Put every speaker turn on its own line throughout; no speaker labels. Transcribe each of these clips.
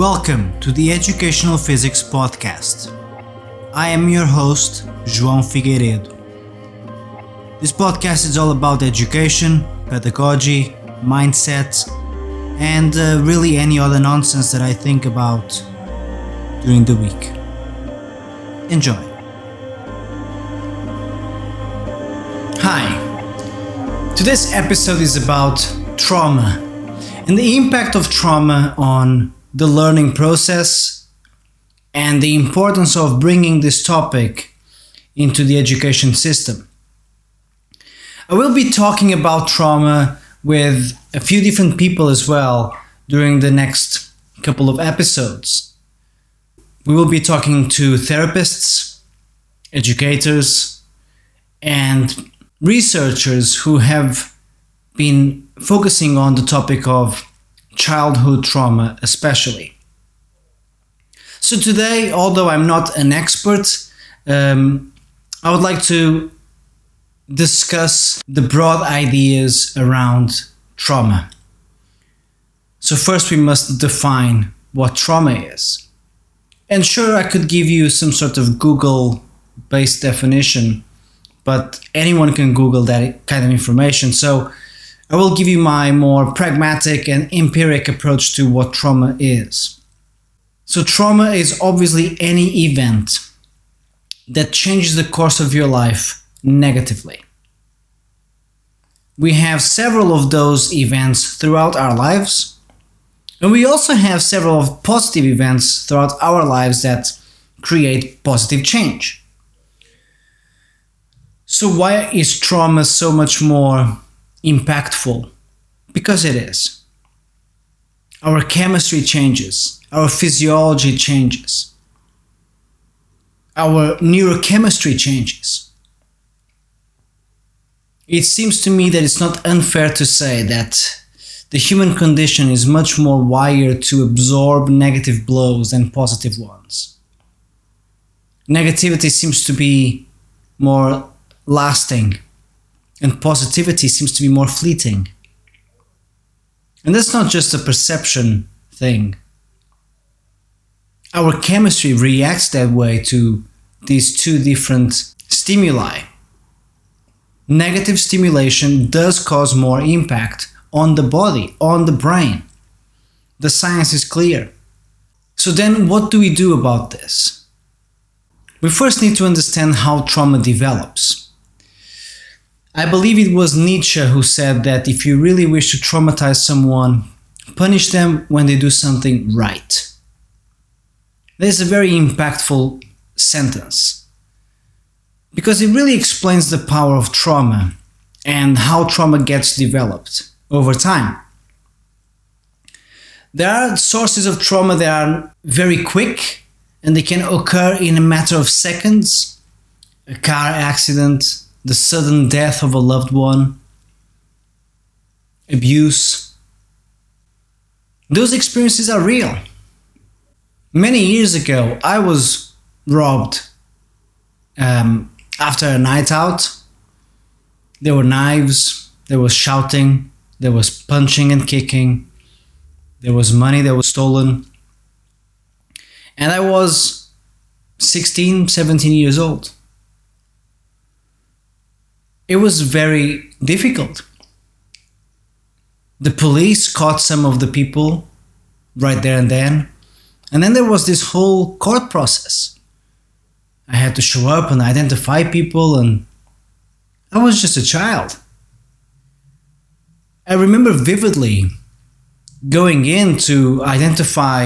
Welcome to the Educational Physics Podcast. I am your host, João Figueiredo. This podcast is all about education, pedagogy, mindset, and uh, really any other nonsense that I think about during the week. Enjoy. Hi. Today's episode is about trauma and the impact of trauma on the learning process and the importance of bringing this topic into the education system. I will be talking about trauma with a few different people as well during the next couple of episodes. We will be talking to therapists, educators, and researchers who have been focusing on the topic of childhood trauma, especially. So, today, although I'm not an expert, um, I would like to discuss the broad ideas around trauma. So, first, we must define what trauma is. And sure, I could give you some sort of Google based definition, but anyone can Google that kind of information. So, I will give you my more pragmatic and empiric approach to what trauma is. So, trauma is obviously any event that changes the course of your life negatively. We have several of those events throughout our lives, and we also have several positive events throughout our lives that create positive change. So, why is trauma so much more impactful because it is. Our chemistry changes, our physiology changes, our neurochemistry changes. It seems to me that it's not unfair to say that the human condition is much more wired to absorb negative blows than positive ones. Negativity seems to be more lasting and positivity seems to be more fleeting. And that's not just a perception thing. Our chemistry reacts that way to these two different stimuli. Negative stimulation does cause more impact on the body, on the brain. The science is clear. So, then what do we do about this? We first need to understand how trauma develops. I believe it was Nietzsche who said that if you really wish to traumatize someone, punish them when they do something right. That is a very impactful sentence because it really explains the power of trauma and how trauma gets developed over time. There are sources of trauma that are very quick and they can occur in a matter of seconds. A car accident, the sudden death of a loved one, abuse. Those experiences are real. Many years ago, I was robbed um, after a night out. There were knives, there was shouting, there was punching and kicking, there was money that was stolen. And I was 16, 17 years old it was very difficult. The police caught some of the people right there and then. And then there was this whole court process. I had to show up and identify people, and I was just a child. I remember vividly going in to identify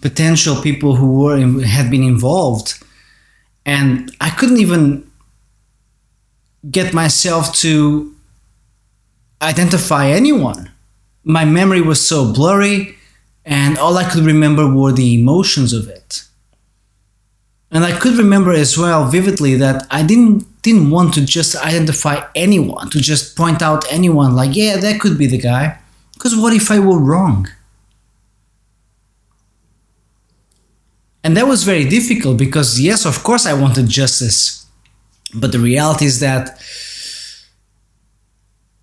potential people who were had been involved, and I couldn't even get myself to identify anyone. My memory was so blurry, and all I could remember were the emotions of it. And I could remember as well vividly that I didn't didn't want to just identify anyone, to just point out anyone like, yeah, that could be the guy. Because what if I were wrong? And that was very difficult because, yes, of course, I wanted justice. But the reality is that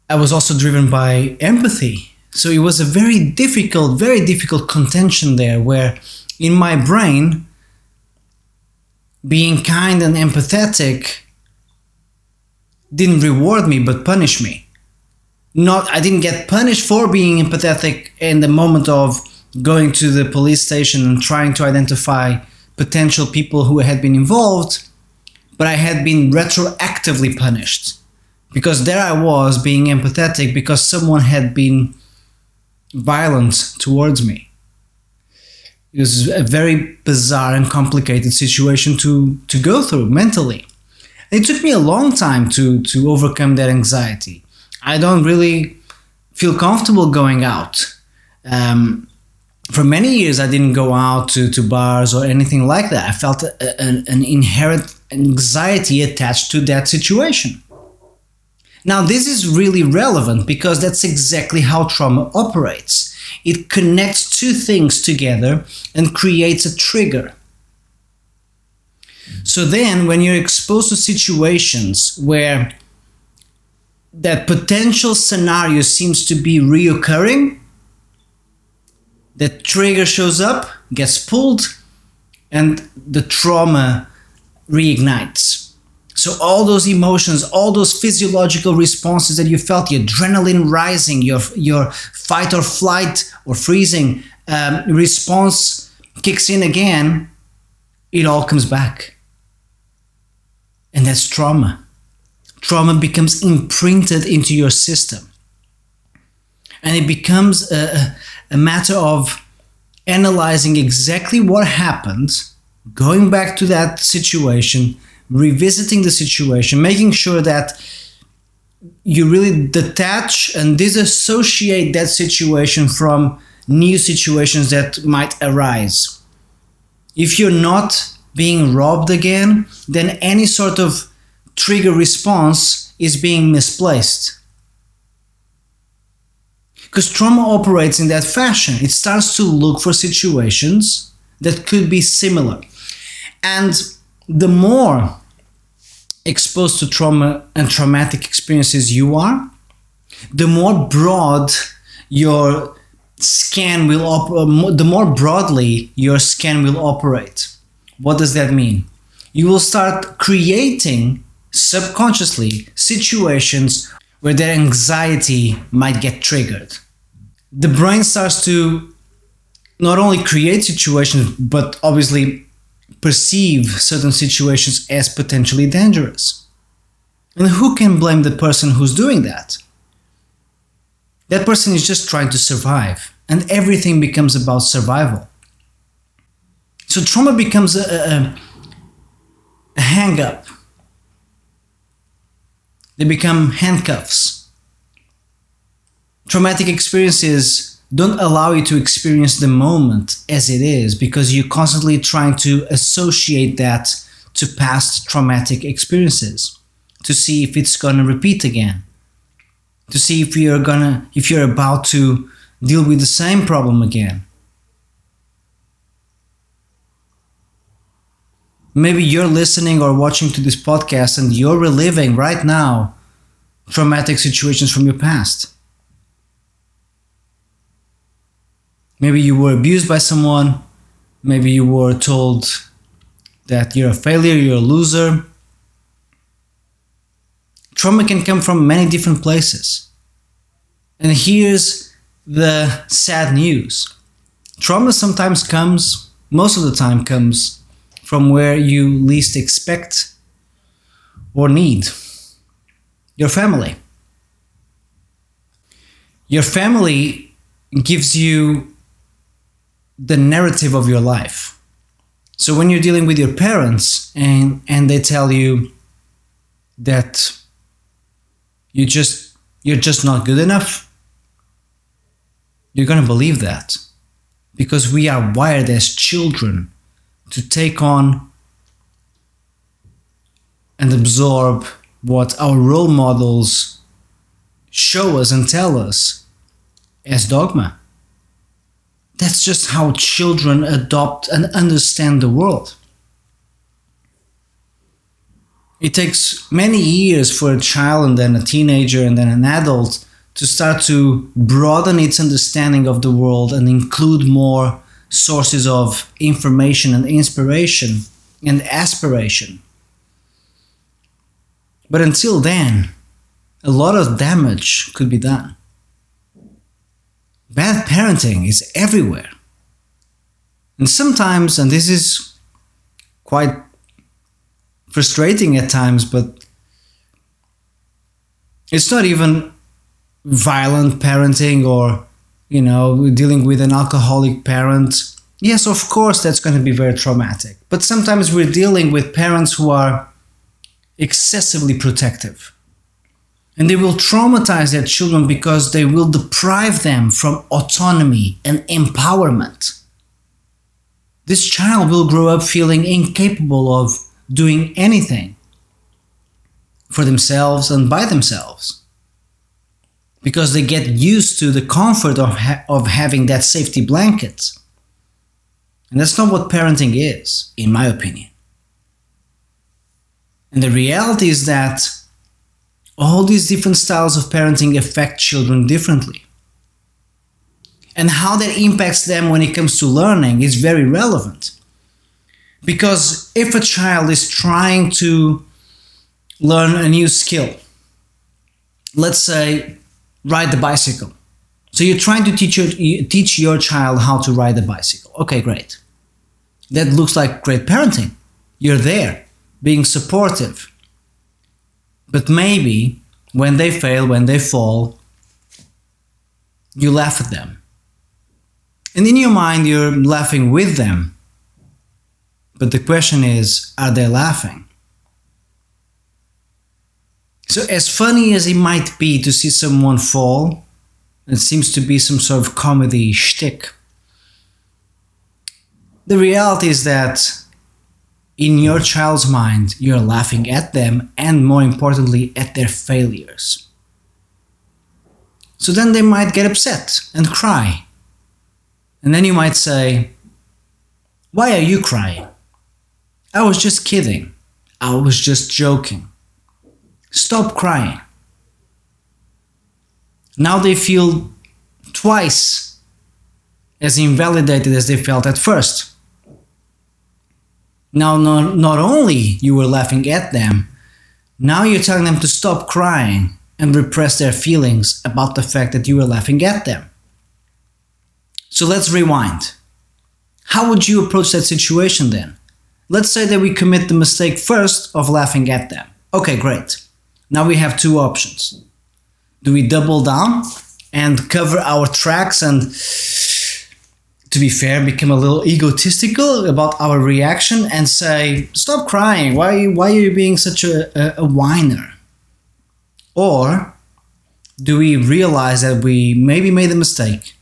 I was also driven by empathy So it was a very difficult, very difficult contention there where in my brain, being kind and empathetic didn't reward me but punish me. Not I didn't get punished for being empathetic in the moment of going to the police station and trying to identify potential people who had been involved, but I had been retroactively punished because there I was being empathetic because someone had been violent towards me. It was a very bizarre and complicated situation to, to go through mentally. It took me a long time to, to overcome that anxiety. I don't really feel comfortable going out. Um, for many years, I didn't go out to, to bars or anything like that. I felt a, an, an inherent anxiety attached to that situation. Now, this is really relevant because that's exactly how trauma operates. It connects two things together and creates a trigger. So then, when you're exposed to situations where that potential scenario seems to be reoccurring, the trigger shows up, gets pulled, and the trauma reignites. So all those emotions, all those physiological responses that you felt, the adrenaline rising, your your fight or flight or freezing um, response kicks in again, it all comes back. And that's trauma. Trauma becomes imprinted into your system. And it becomes a, a matter of analyzing exactly what happened, going back to that situation, revisiting the situation, making sure that you really detach and disassociate that situation from new situations that might arise. If you're not being robbed again, then any sort of trigger response is being misplaced. Because trauma operates in that fashion. It starts to look for situations that could be similar. And the more exposed to trauma and traumatic experiences you are, the more broad your scan will op- uh, the more broadly your scan will operate. What does that mean? You will start creating subconsciously situations where their anxiety might get triggered. The brain starts to not only create situations but obviously perceive certain situations as potentially dangerous. And who can blame the person who's doing that? That person is just trying to survive, and everything becomes about survival. So trauma becomes a, a, a hang up. They become handcuffs. Traumatic experiences don't allow you to experience the moment as it is because you're constantly trying to associate that to past traumatic experiences to see if it's going to repeat again to see if you're going to if you're about to deal with the same problem again. Maybe you're listening or watching to this podcast and you're reliving right now traumatic situations from your past Maybe you were abused by someone. Maybe you were told that you're a failure, you're a loser. Trauma can come from many different places. And here's the sad news trauma sometimes comes, most of the time, comes from where you least expect or need your family. Your family gives you the narrative of your life. So when you're dealing with your parents and and they tell you that you just you're just not good enough, you're going to believe that because we are wired as children to take on and absorb what our role models show us and tell us as dogma. That's just how children adopt and understand the world. It takes many years for a child and then a teenager and then an adult to start to broaden its understanding of the world and include more sources of information and inspiration and aspiration. But until then, a lot of damage could be done. Bad parenting is everywhere. And sometimes, and this is quite frustrating at times, but it's not even violent parenting or, you know, dealing with an alcoholic parent. Yes, of course, that's going to be very traumatic. But sometimes we're dealing with parents who are excessively protective. And they will traumatize their children because they will deprive them from autonomy and empowerment. This child will grow up feeling incapable of doing anything for themselves and by themselves because they get used to the comfort of, ha- of having that safety blanket. And that's not what parenting is, in my opinion. And the reality is that all these different styles of parenting affect children differently. And how that impacts them when it comes to learning is very relevant. Because if a child is trying to learn a new skill, let's say ride the bicycle. So you're trying to teach your, teach your child how to ride a bicycle. Okay, great. That looks like great parenting. You're there, being supportive. But maybe when they fail, when they fall, you laugh at them. And in your mind, you're laughing with them. But the question is are they laughing? So, as funny as it might be to see someone fall, it seems to be some sort of comedy shtick. The reality is that in your child's mind, you're laughing at them and, more importantly, at their failures. So then they might get upset and cry. And then you might say, Why are you crying? I was just kidding. I was just joking. Stop crying. Now they feel twice as invalidated as they felt at first. Now, not, not only you were laughing at them, now you're telling them to stop crying and repress their feelings about the fact that you were laughing at them. So let's rewind. How would you approach that situation then? Let's say that we commit the mistake first of laughing at them. Okay, great. Now we have two options. Do we double down and cover our tracks and, to be fair, become a little egotistical about our reaction and say, Stop crying. Why, why are you being such a, a, a whiner? Or do we realize that we maybe made a mistake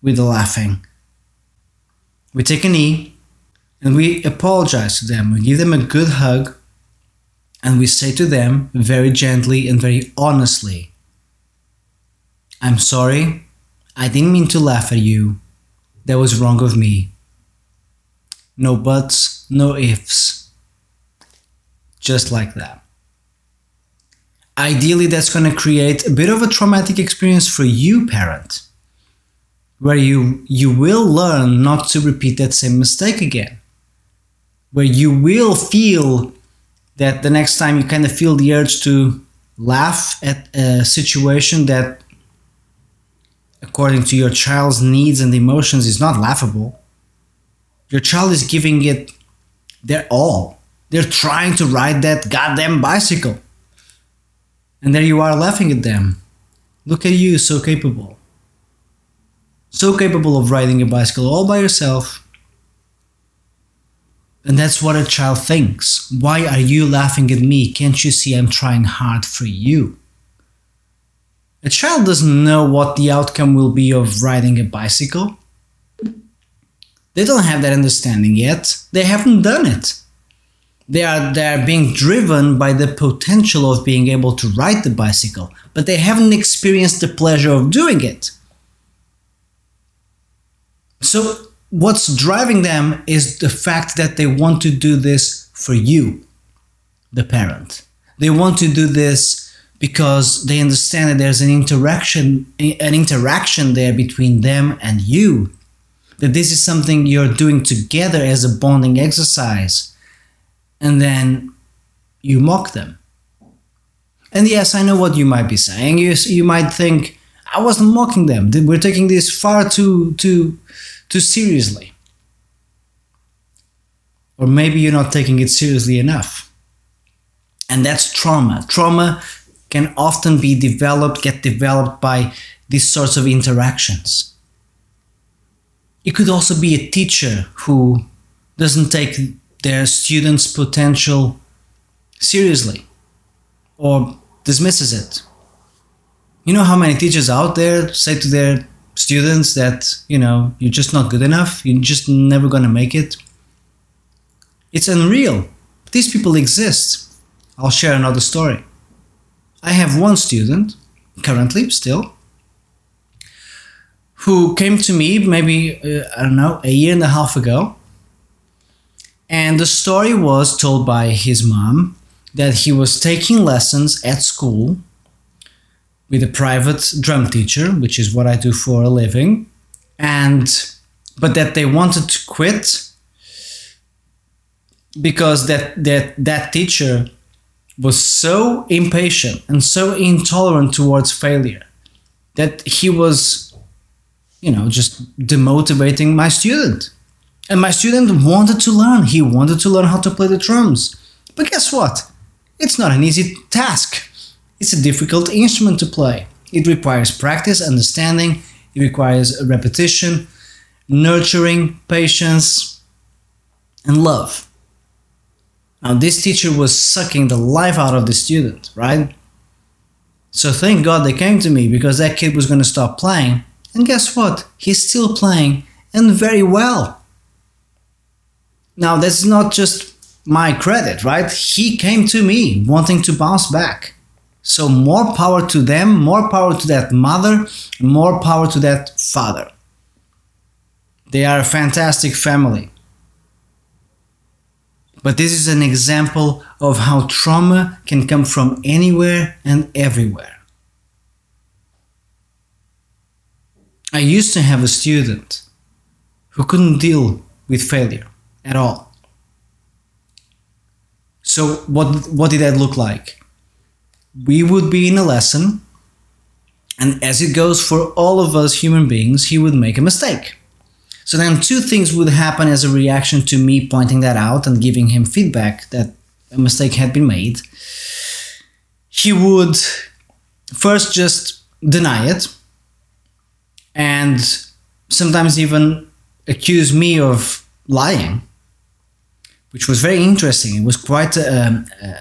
with the laughing? We take a knee and we apologize to them. We give them a good hug and we say to them very gently and very honestly, I'm sorry, I didn't mean to laugh at you. That was wrong of me. No buts, no ifs. Just like that. Ideally, that's going to create a bit of a traumatic experience for you, parent, where you, you will learn not to repeat that same mistake again, where you will feel that the next time you kind of feel the urge to laugh at a situation that according to your child's needs and emotions is not laughable your child is giving it their all they're trying to ride that goddamn bicycle and there you are laughing at them look at you so capable so capable of riding a bicycle all by yourself and that's what a child thinks. Why are you laughing at me? Can't you see I'm trying hard for you? A child doesn't know what the outcome will be of riding a bicycle. They don't have that understanding yet. They haven't done it. They are, they are being driven by the potential of being able to ride the bicycle, but they haven't experienced the pleasure of doing it. So what's driving them is the fact that they want to do this for you, the parent. They want to do this because they understand that there's an interaction an interaction there between them and you. That this is something you're doing together as a bonding exercise. And then you mock them. And yes i know what you might be saying. You, you might think i wasn't mocking them. We're taking this far too too too seriously. Or maybe you're not taking it seriously enough. And that's trauma. Trauma can often be developed, get developed by these sorts of interactions. It could also be a teacher who doesn't take their students' potential seriously or dismisses it. You know how many teachers out there say to their students that, you know, you're just not good enough, you're just never going to make it? It's unreal. These people exist. I'll share another story. I have one student, currently still, who came to me maybe, uh, I don't know, a year and a half ago. And the story was told by his mom that he was taking lessons at school with a private drum teacher, which is what I do for a living, and but that they wanted to quit because that that that teacher was so impatient and so intolerant towards failure that he was, you know, just demotivating my student. And my student wanted to learn. He wanted to learn how to play the drums. But guess what? It's not an easy task. It's a difficult instrument to play. It requires practice, understanding, it requires repetition, nurturing, patience, and love. Now, this teacher was sucking the life out of the student, right? So thank God they came to me because that kid was going to stop playing. And guess what? He's still playing and very well. Now, that's not just my credit, right? He came to me wanting to bounce back. So, more power to them, more power to that mother, more power to that father. They are a fantastic family. But this is an example of how trauma can come from anywhere and everywhere. I used to have a student who couldn't deal with failure at all. So, what, what did that look like? We would be in a lesson, and as it goes for all of us human beings, he would make a mistake. So then two things would happen as a reaction to me pointing that out and giving him feedback that a mistake had been made. He would first just deny it and sometimes even accuse me of lying, which was very interesting. It was quite a, um, a,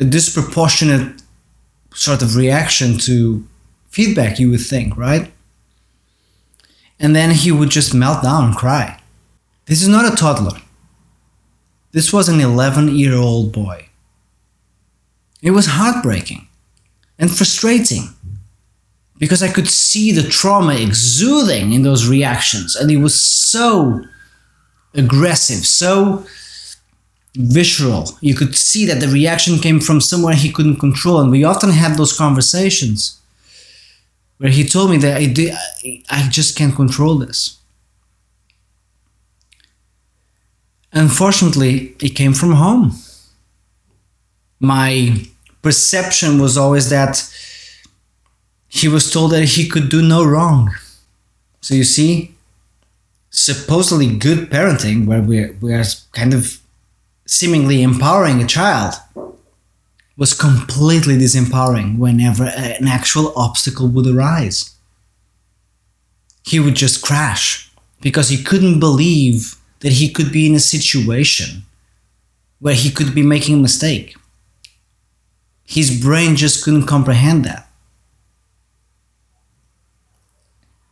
a disproportionate sort of reaction to feedback, you would think, right? And then he would just melt down and cry. This is not a toddler. This was an 11 year old boy. It was heartbreaking and frustrating because I could see the trauma exuding in those reactions, and it was so aggressive, so visceral. You could see that the reaction came from somewhere he couldn't control, and we often had those conversations where he told me that I, I just can't control this. Unfortunately, it came from home. My perception was always that he was told that he could do no wrong. So you see, supposedly good parenting, where we're, we're kind of seemingly empowering a child, was completely disempowering whenever an actual obstacle would arise. He would just crash because he couldn't believe that he could be in a situation where he could be making a mistake. His brain just couldn't comprehend that.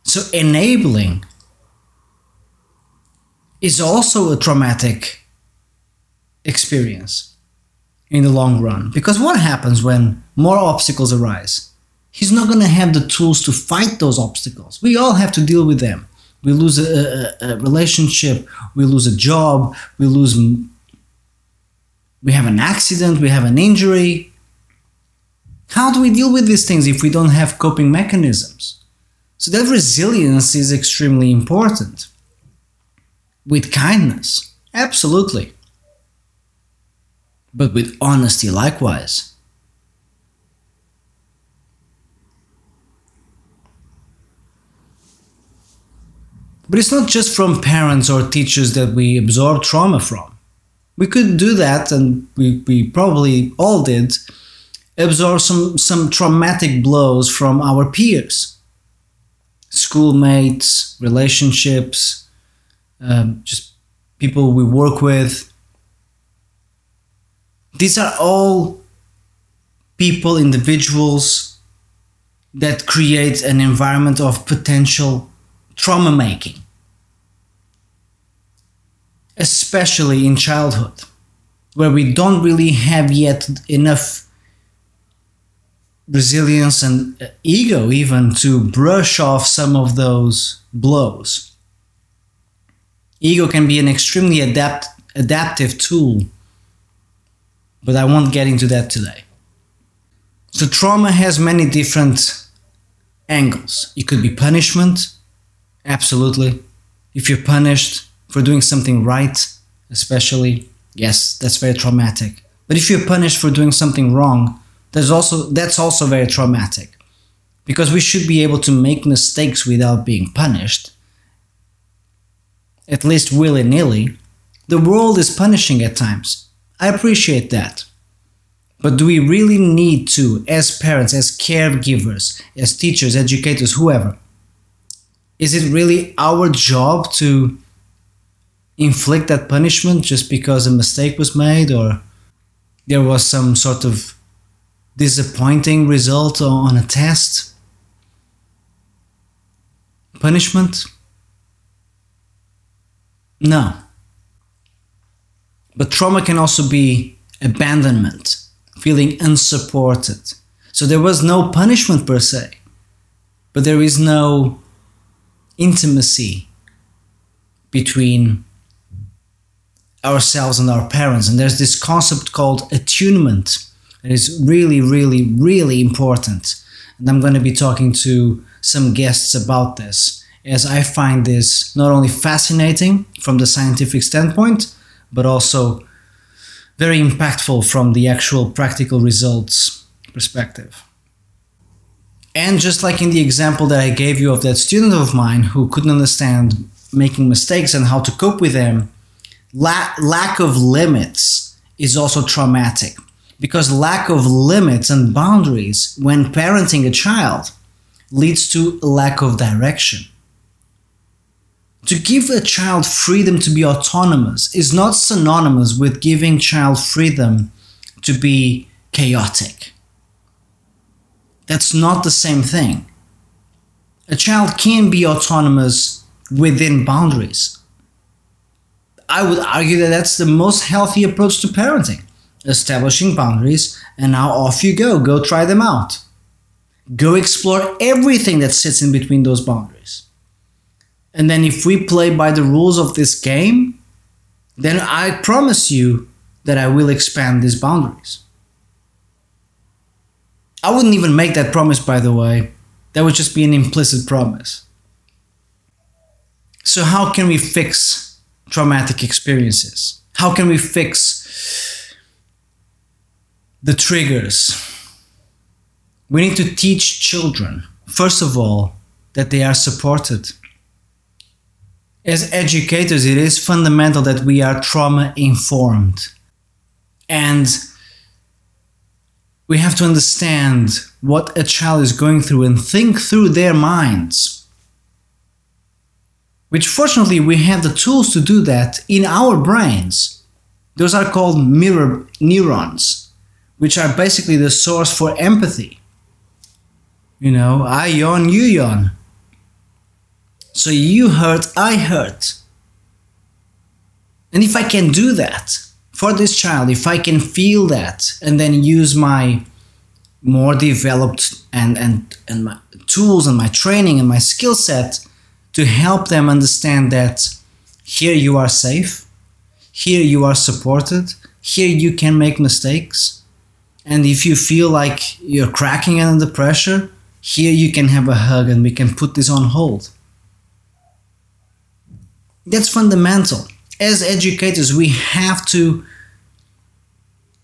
So, enabling is also a traumatic experience in the long run. Because what happens when more obstacles arise? He's not going to have the tools to fight those obstacles. We all have to deal with them. We lose a, a, a relationship, we lose a job, we lose, we have an accident, we have an injury. How do we deal with these things if we don't have coping mechanisms? So that resilience is extremely important. With kindness, absolutely. But with honesty likewise. But it's not just from parents or teachers that we absorb trauma from. We could do that, and we, we probably all did, absorb some, some traumatic blows from our peers, schoolmates, relationships, um, just people we work with. These are all people, individuals that create an environment of potential trauma making, especially in childhood, where we don't really have yet enough resilience and uh, ego even to brush off some of those blows. Ego can be an extremely adapt, adaptive tool, but I won't get into that today. So, trauma has many different angles. It could be punishment, Absolutely. If you're punished for doing something right, especially, yes, that's very traumatic. But if you're punished for doing something wrong, there's also that's also very traumatic. Because we should be able to make mistakes without being punished. At least willy-nilly. The world is punishing at times. I appreciate that. But do we really need to, as parents, as caregivers, as teachers, educators, whoever, is it really our job to inflict that punishment just because a mistake was made or there was some sort of disappointing result on a test? Punishment? No. But trauma can also be abandonment, feeling unsupported. So there was no punishment per se, but there is no intimacy between ourselves and our parents. And there's this concept called attunement that is really, really, really important. And I'm going to be talking to some guests about this, as I find this not only fascinating from the scientific standpoint, but also very impactful from the actual practical results perspective. And just like in the example that I gave you of that student of mine who couldn't understand making mistakes and how to cope with them, la- lack of limits is also traumatic because lack of limits and boundaries when parenting a child leads to lack of direction. To give a child freedom to be autonomous is not synonymous with giving child freedom to be chaotic. That's not the same thing. A child can be autonomous within boundaries. I would argue that that's the most healthy approach to parenting establishing boundaries, and now off you go. Go try them out. Go explore everything that sits in between those boundaries. And then, if we play by the rules of this game, then I promise you that I will expand these boundaries. I wouldn't even make that promise, by the way. That would just be an implicit promise. So, how can we fix traumatic experiences? How can we fix the triggers? We need to teach children, first of all, that they are supported. As educators, it is fundamental that we are trauma informed. And we have to understand what a child is going through and think through their minds. Which, fortunately, we have the tools to do that in our brains. Those are called mirror neurons, which are basically the source for empathy. You know, I yawn, you yawn. So you hurt, I hurt. And if I can do that, for this child, if I can feel that and then use my more developed and, and, and my tools and my training and my skill set to help them understand that here you are safe, here you are supported, here you can make mistakes, And if you feel like you're cracking under the pressure, here you can have a hug and we can put this on hold. That's fundamental. As educators, we have to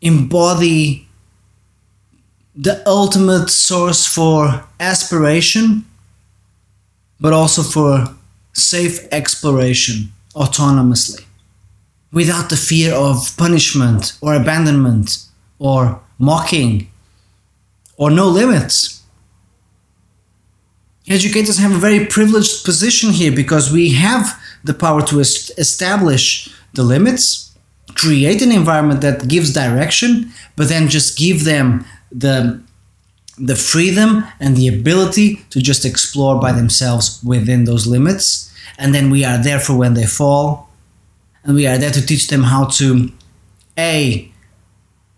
embody the ultimate source for aspiration, but also for safe exploration autonomously without the fear of punishment or abandonment or mocking or no limits. Educators have a very privileged position here because we have the power to establish the limits, create an environment that gives direction, but then just give them the the freedom and the ability to just explore by themselves within those limits. And then we are there for when they fall. And we are there to teach them how to A,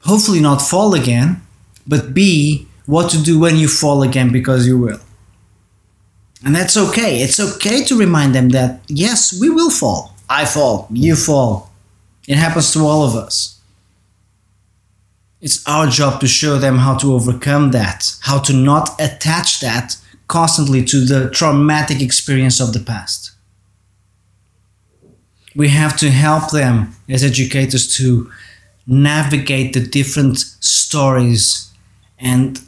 hopefully not fall again, but B, what to do when you fall again because you will. And that's okay. It's okay to remind them that yes, we will fall. I fall, you fall. It happens to all of us. It's our job to show them how to overcome that, how to not attach that constantly to the traumatic experience of the past. We have to help them as educators to navigate the different stories and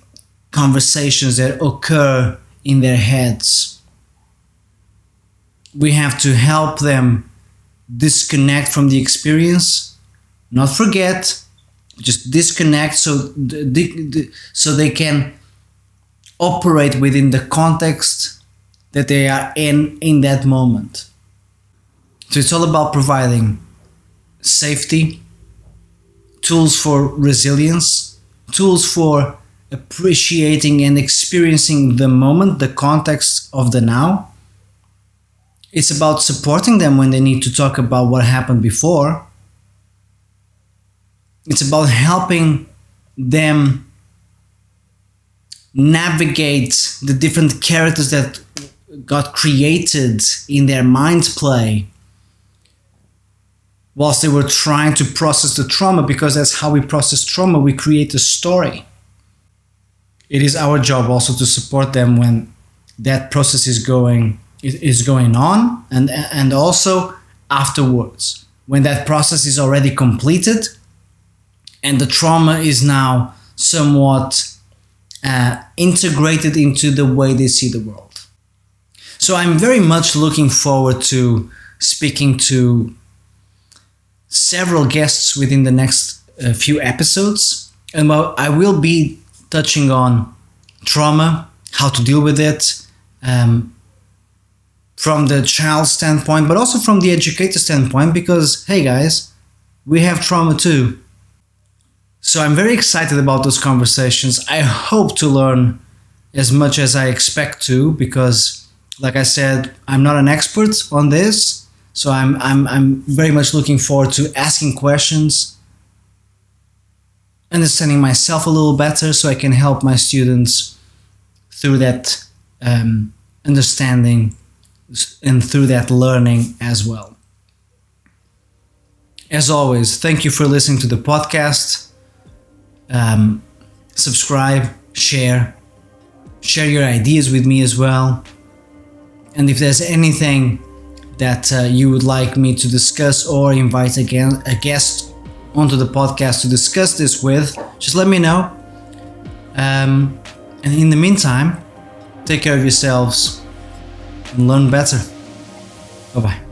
conversations that occur in their heads. We have to help them disconnect from the experience, not forget, just disconnect so so they can operate within the context that they are in in that moment so it's all about providing safety tools for resilience tools for appreciating and experiencing the moment the context of the now. It's about supporting them when they need to talk about what happened before. It's about helping them navigate the different characters that got created in their mind play whilst they were trying to process the trauma because that's how we process trauma. We create a story it is our job also to support them when that process is going is going on and and also afterwards when that process is already completed and the trauma is now somewhat uh, integrated into the way they see the world. So I'm very much looking forward to speaking to several guests within the next uh, few episodes. And well, I will be touching on trauma, how to deal with it, um, from the child standpoint, but also from the educator standpoint, because hey guys, we have trauma too. So I'm very excited about those conversations. I hope to learn as much as I expect to because like I said, I'm not an expert on this. So I'm I'm I'm very much looking forward to asking questions, understanding myself a little better so I can help my students through that um, understanding and through that learning as well. As always, thank you for listening to the podcast um, subscribe, share, share your ideas with me as well. And if there's anything that uh, you would like me to discuss or invite again a guest onto the podcast to discuss this with, just let me know. Um, and in the meantime, take care of yourselves and learn better. Bye bye.